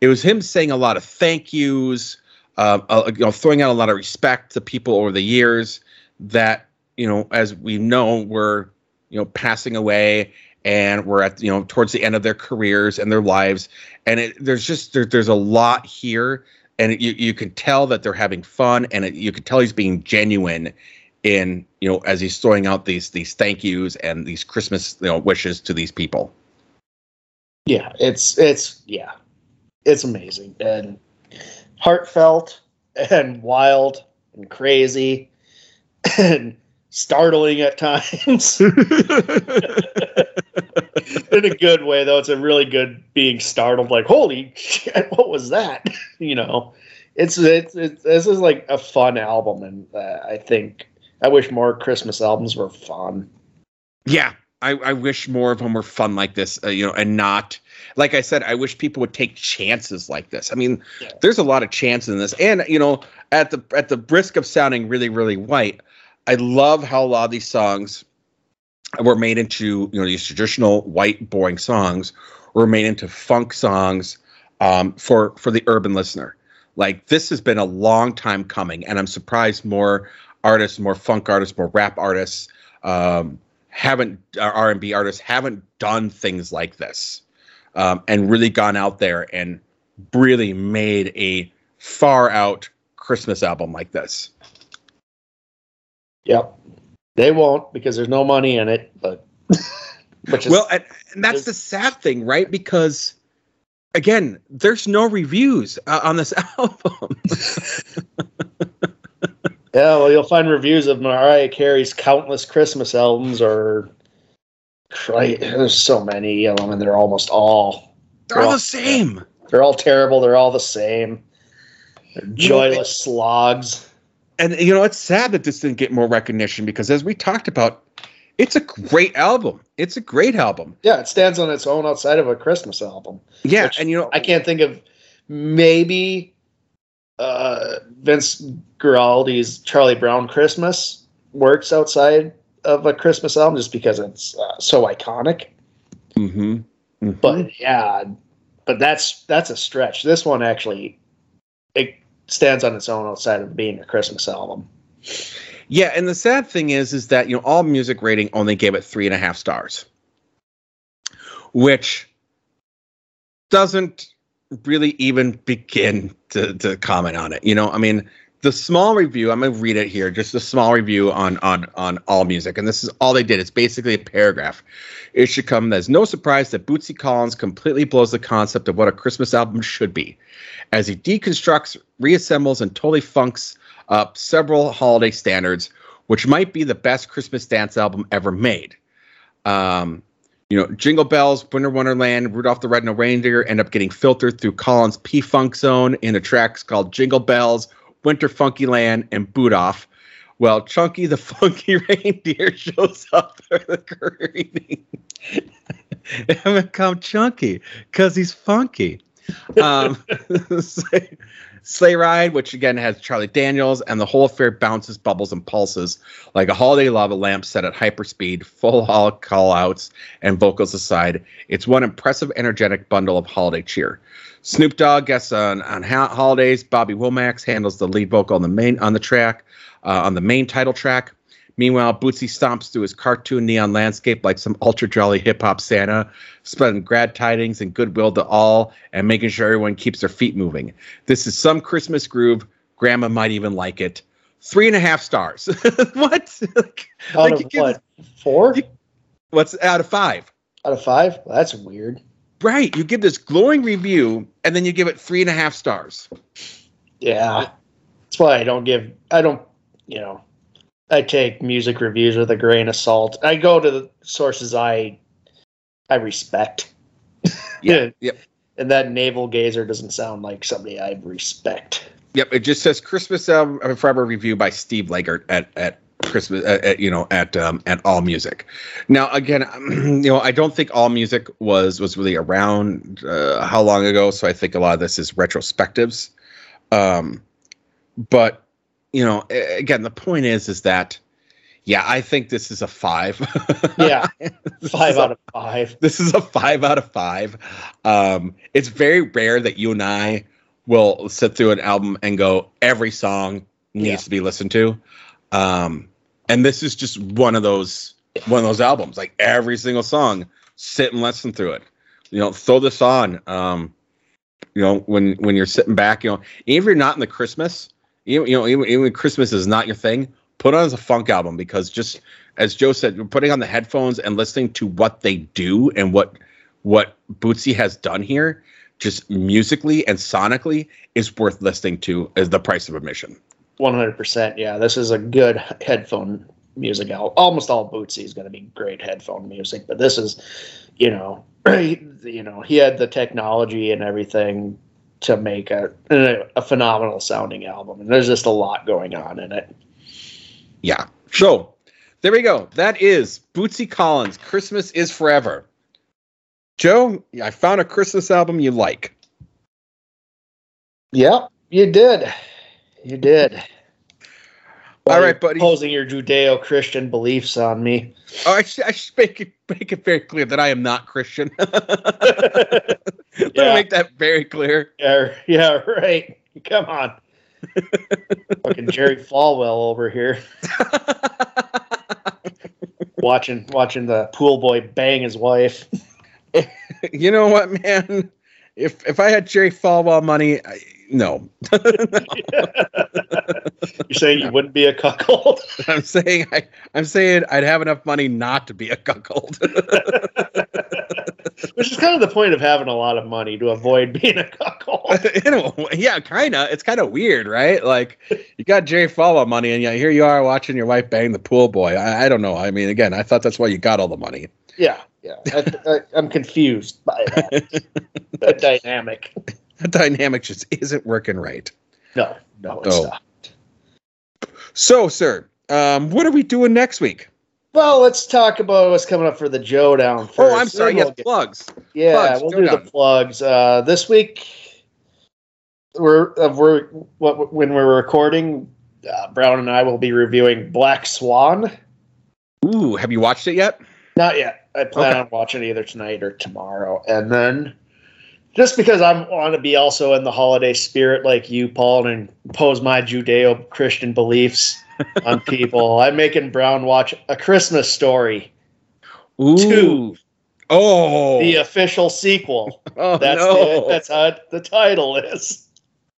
it was him saying a lot of thank yous, uh, uh, you know, throwing out a lot of respect to people over the years that you know, as we know, were you know passing away, and we're at you know towards the end of their careers and their lives. And it, there's just there, there's a lot here. And it, you you can tell that they're having fun and it, you can tell he's being genuine in you know as he's throwing out these these thank yous and these christmas you know wishes to these people. Yeah it's it's yeah it's amazing and heartfelt and wild and crazy and startling at times. in a good way, though. It's a really good being startled, like, holy shit, what was that? you know, it's, it's, it's, this is like a fun album. And uh, I think I wish more Christmas albums were fun. Yeah. I, I wish more of them were fun like this, uh, you know, and not like I said. I wish people would take chances like this. I mean, yeah. there's a lot of chances in this, and you know, at the at the risk of sounding really really white, I love how a lot of these songs were made into you know these traditional white boring songs were made into funk songs um, for for the urban listener. Like this has been a long time coming, and I'm surprised more artists, more funk artists, more rap artists, um, haven't uh, R&B artists haven't done things like this, um, and really gone out there and really made a far out Christmas album like this. Yep. They won't because there's no money in it, but which is, well, and, and that's the sad thing, right? Because again, there's no reviews uh, on this album. yeah, well, you'll find reviews of Mariah Carey's countless Christmas albums, or right, there's so many of them, and they're almost all they're, they're all, all, the same. They're all terrible. They're all the same. They're joyless slogs and you know it's sad that this didn't get more recognition because as we talked about it's a great album it's a great album yeah it stands on its own outside of a christmas album yeah and you know i can't think of maybe uh, vince guaraldi's charlie brown christmas works outside of a christmas album just because it's uh, so iconic mm-hmm. Mm-hmm. but yeah but that's that's a stretch this one actually it stands on its own outside of being a Christmas album. Yeah, and the sad thing is, is that you know all music rating only gave it three and a half stars, which doesn't really even begin to to comment on it. You know, I mean, the small review. I'm gonna read it here. Just a small review on on on AllMusic, and this is all they did. It's basically a paragraph. It should come as no surprise that Bootsy Collins completely blows the concept of what a Christmas album should be as he deconstructs, reassembles, and totally funks up several holiday standards, which might be the best Christmas dance album ever made. Um, you know, Jingle Bells, Winter Wonderland, Rudolph the Red-Nosed Reindeer end up getting filtered through Collins' P-Funk zone in the tracks called Jingle Bells, Winter Funky Land, and Boot Off. Well, Chunky the Funky Reindeer shows up for the greeting. haven't come Chunky because he's funky. Um, Sleigh Ride, which again has Charlie Daniels, and the whole affair bounces, bubbles, and pulses like a holiday lava lamp set at hyperspeed, full hall call outs, and vocals aside. It's one impressive, energetic bundle of holiday cheer. Snoop Dogg guests on, on holidays. Bobby Womack handles the lead vocal on the main on the track, uh, on the main title track. Meanwhile, Bootsy stomps through his cartoon neon landscape like some ultra jolly hip hop Santa, spreading glad tidings and goodwill to all and making sure everyone keeps their feet moving. This is some Christmas groove. Grandma might even like it. Three and a half stars. what? like, out like of what? Four? You, what's out of five? Out of five? Well, that's weird. Right. You give this glowing review and then you give it three and a half stars. Yeah. That's why I don't give, I don't, you know, I take music reviews with a grain of salt. I go to the sources I I respect. Yeah. yep. And that navel gazer doesn't sound like somebody I respect. Yep. It just says Christmas album uh, Forever review by Steve Leggett at at Christmas at, at, you know at um, at AllMusic. Now again, you know I don't think AllMusic was was really around uh, how long ago, so I think a lot of this is retrospectives. Um, but you know, again, the point is, is that, yeah, I think this is a five. yeah, five out a, of five. This is a five out of five. Um, it's very rare that you and I will sit through an album and go, every song needs yeah. to be listened to. Um, and this is just one of those one of those albums. Like every single song, sit and listen through it. You know, throw this on. Um, you know, when when you're sitting back, you know, even if you're not in the Christmas, even you know, even, even when Christmas is not your thing, put on as a funk album because just as Joe said, putting on the headphones and listening to what they do and what what Bootsy has done here, just musically and sonically, is worth listening to as the price of admission. One hundred percent. Yeah, this is a good headphone music album. Almost all Bootsy is going to be great headphone music, but this is, you know, you know, he had the technology and everything to make a, a phenomenal sounding album, and there's just a lot going on in it. Yeah. So there we go. That is Bootsy Collins. Christmas is forever. Joe, I found a Christmas album you like. Yep, you did. You did. All right, buddy. Imposing your Judeo-Christian beliefs on me. Oh, I should, I should make it make it very clear that I am not Christian. Let yeah. me make that very clear. Yeah, yeah, right. Come on. Fucking Jerry Falwell over here. watching watching the pool boy bang his wife. you know what, man? If if I had Jerry Falwell money, I, no. You're saying you wouldn't be a cuckold? I'm saying I, I'm saying I'd have enough money not to be a cuckold. Which is kind of the point of having a lot of money to avoid being a cuckold. you know, yeah, kind of. It's kind of weird, right? Like you got Jerry Falwell money, and yeah, here you are watching your wife bang the pool boy. I, I don't know. I mean, again, I thought that's why you got all the money. Yeah, yeah. I, am confused by that, that dynamic. That dynamic just isn't working right. No, no, it's oh. not. So, sir, um, what are we doing next week? Well, let's talk about what's coming up for the Joe Down first. Oh, I'm sorry. We'll yes, get, plugs. Yeah, plugs, we'll do down. the plugs. Uh, this week, we're uh, we're what, when we're recording. Uh, Brown and I will be reviewing Black Swan. Ooh, have you watched it yet? Not yet. I plan okay. on watching either tonight or tomorrow, and then just because I want to be also in the holiday spirit like you, Paul, and impose my Judeo Christian beliefs on people, I'm making Brown watch A Christmas Story Ooh. 2. Oh. The official sequel. oh, that's no. The, that's how the title is.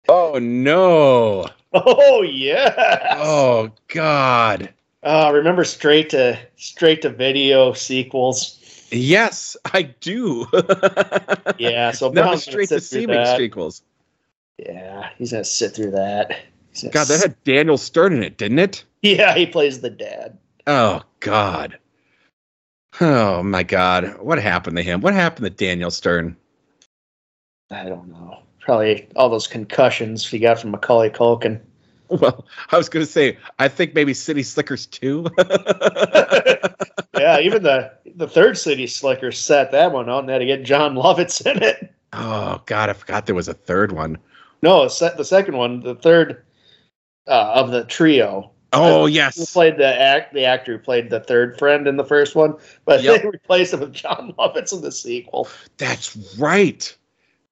Oh, no. Oh, yeah. Oh, God. Uh, remember straight to straight to video sequels. Yes, I do. yeah, so now straight to seeming sequels. Yeah, he's gonna sit through that. God, that had Daniel Stern in it, didn't it? Yeah, he plays the dad. Oh God. Oh my God, what happened to him? What happened to Daniel Stern? I don't know. Probably all those concussions he got from Macaulay Culkin. Well, I was going to say, I think maybe City Slickers too. yeah, even the the third City Slickers set that one on. They had to get Jon Lovitz in it. Oh God, I forgot there was a third one. No, the second one, the third uh, of the trio. Oh yes, who played the act the actor who played the third friend in the first one, but yep. they replaced him with Jon Lovitz in the sequel. That's right.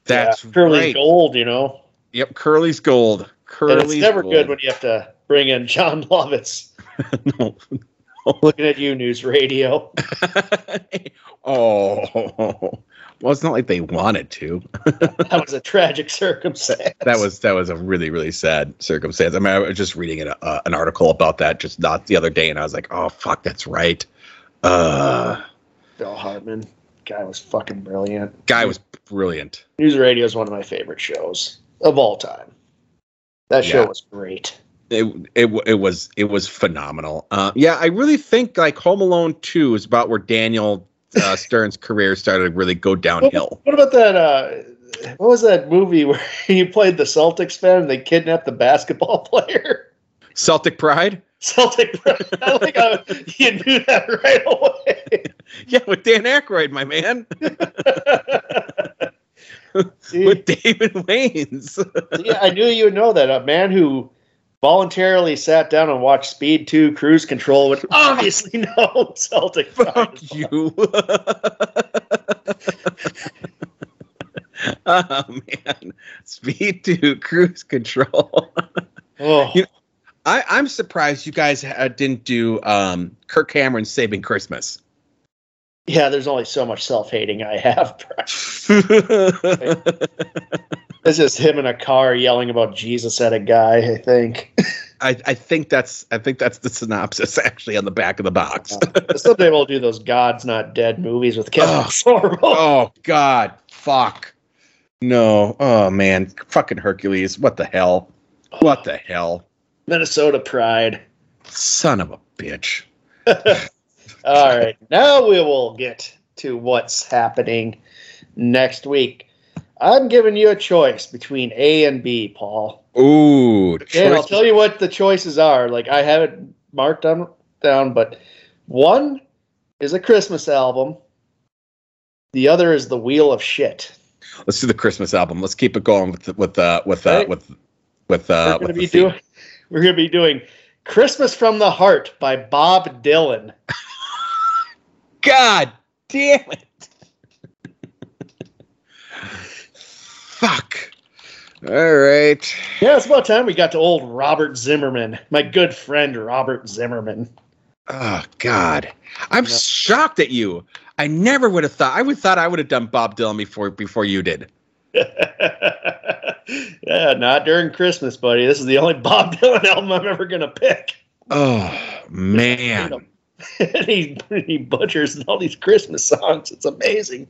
That's yeah, Curly right. Gold, you know. Yep, Curly's Gold. Curly's and it's never gold. good when you have to bring in Jon Lovitz. no, Looking at you, News Radio. oh, well, it's not like they wanted to. that was a tragic circumstance. That was that was a really really sad circumstance. I mean, I was just reading an, uh, an article about that just not the other day, and I was like, oh fuck, that's right. Uh, Phil Hartman, guy was fucking brilliant. Guy was brilliant. News Radio is one of my favorite shows of all time. That show yeah. was great. It, it it was it was phenomenal. Uh, yeah, I really think like Home Alone Two is about where Daniel uh, Stern's career started to really go downhill. What, what about that? Uh, what was that movie where he played the Celtics fan and they kidnapped the basketball player? Celtic Pride. Celtic Pride. I you knew that right away. yeah, with Dan Aykroyd, my man. with David Wayans. yeah, I knew you would know that. A man who voluntarily sat down and watched Speed 2 Cruise Control would obviously know Celtic. Fuck you. oh man, Speed 2 Cruise Control. oh. You know, I, I'm surprised you guys uh, didn't do um, Kirk Cameron saving Christmas. Yeah, there's only so much self hating I have. it's just him in a car yelling about Jesus at a guy. I think. I, I think that's I think that's the synopsis actually on the back of the box. uh, someday we'll do those God's Not Dead movies with Kevin Oh. Sorbo. oh God, fuck. No. Oh man, fucking Hercules. What the hell? What the hell? Minnesota Pride. Son of a bitch. All right, now we will get to what's happening next week. I'm giving you a choice between A and B, Paul. Ooh. And I'll tell you what the choices are. Like I have it marked on down, but one is a Christmas album. The other is the Wheel of Shit. Let's do the Christmas album. Let's keep it going with with uh with uh Right. with with uh we're with gonna be doing. We're gonna be doing "Christmas from the Heart" by Bob Dylan. God damn it. Fuck. All right. Yeah, it's about time we got to old Robert Zimmerman, my good friend Robert Zimmerman. Oh God. I'm Yeah. shocked at you. I never would have thought I would thought I would have done Bob Dylan before before you did. yeah, not during Christmas, buddy. This is the only Bob Dylan album I'm ever gonna pick. Oh man. And he he butchers all these Christmas songs. It's amazing.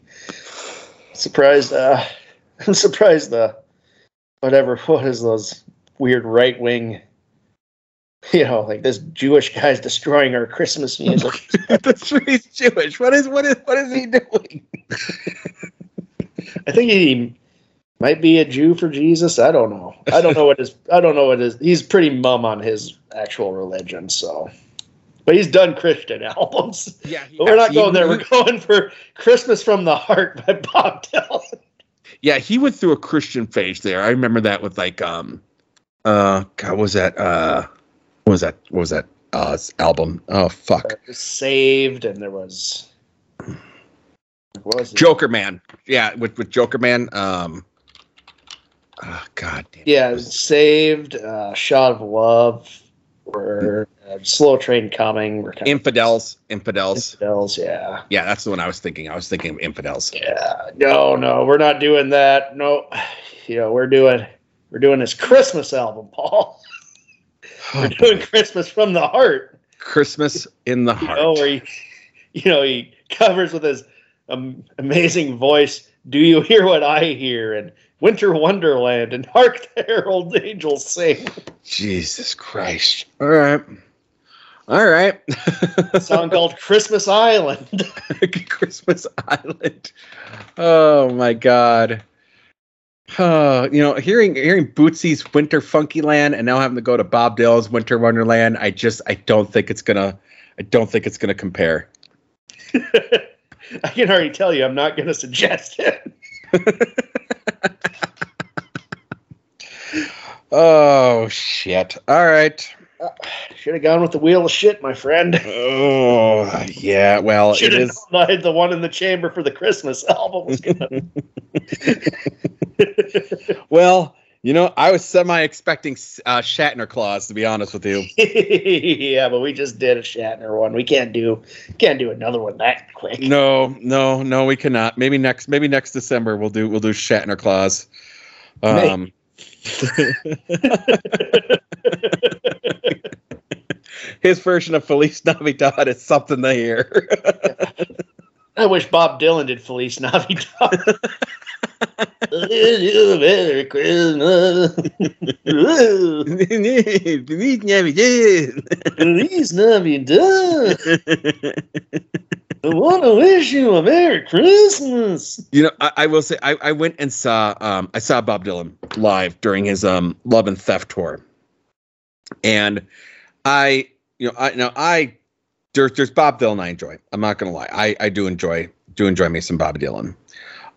Surprised, uh, I'm surprised the whatever what is those weird right wing. You know, like this Jewish guy's destroying our Christmas music. That's true. He's Jewish. What is what is what is he doing? I think he might be a Jew for Jesus. I don't know. I don't know what his. I don't know what his. He's pretty mum on his actual religion. So, but he's done Christian albums. Yeah, But we're not going there. We're going for Christmas from the Heart by Bob Dylan. Yeah, he went through a Christian phase there. I remember that with like um uh God, what was that uh what was that what was that uh album? Oh fuck. Saved, and there was. What was it? Joker Man. Yeah, with with Jokerman. Um oh god damn. Yeah, Saved, uh, Shot of Love, or uh, Slow Train Coming. We're kind Infidels. of Infidels. infidels. Yeah. Yeah, that's the one I was thinking. I was thinking of Infidels. Yeah, no, no, we're not doing that. No, you know, we're doing we're doing this Christmas album, Paul. Oh, We're doing Christmas from the heart. Christmas in the You heart. know, where he, you know, he covers with his um, amazing voice. Do you hear what I hear? And Winter Wonderland and Hark the Herald Angels Sing. Jesus Christ. All right. All right. A song called Christmas Island. Christmas Island. Oh my god. Uh, you know, hearing hearing Bootsy's Winter Funky Land and now having to go to Bob Dylan's Winter Wonderland, I just I don't think it's gonna I don't think it's gonna compare. I can already tell you, I'm not going to suggest it. Oh shit. All right. Should have gone with the wheel of shit, my friend. Oh yeah, well Should it is the one in the chamber for the Christmas album. was gonna- well, you know, I was semi expecting uh, Shatner Claus to be honest with you. yeah, but we just did a Shatner one. We can't do can't do another one that quick. No, no, no, we cannot. Maybe next, maybe next December we'll do we'll do Shatner Claus. Um, his version of Feliz Navidad is something to hear. I wish Bob Dylan did Feliz Navidad. Merry Christmas. Feliz Navidad. Feliz Navidad. I want to wish you a Merry Christmas. You know, I, I will say I, I went and saw um I saw Bob Dylan live during his um Love and Theft tour, and I you know I now I there's there's Bob Dylan I enjoy. I'm not gonna lie, I I do enjoy do enjoy me some Bob Dylan.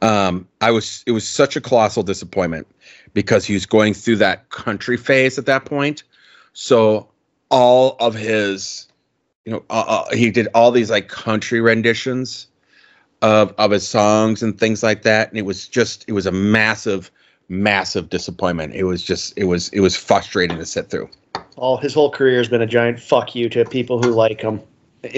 Um, I was it was such a colossal disappointment because he was going through that country phase at that point. So all of his, you know, uh, uh, he did all these like country renditions of of his songs and things like that, and it was just it was a massive, massive disappointment. It was just it was it was frustrating to sit through. all his whole career has been a giant fuck you to people who like him.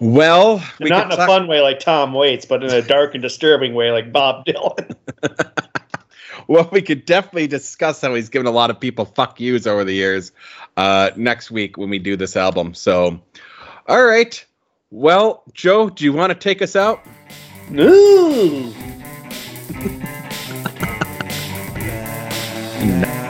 well, we not in a talk- fun way like Tom Waits, but in a dark and disturbing way like Bob Dylan. well, we could definitely discuss how he's given a lot of people fuck yous over the years uh, next week when we do this album. So, all right. Well, Joe, do you want to take us out? No. no.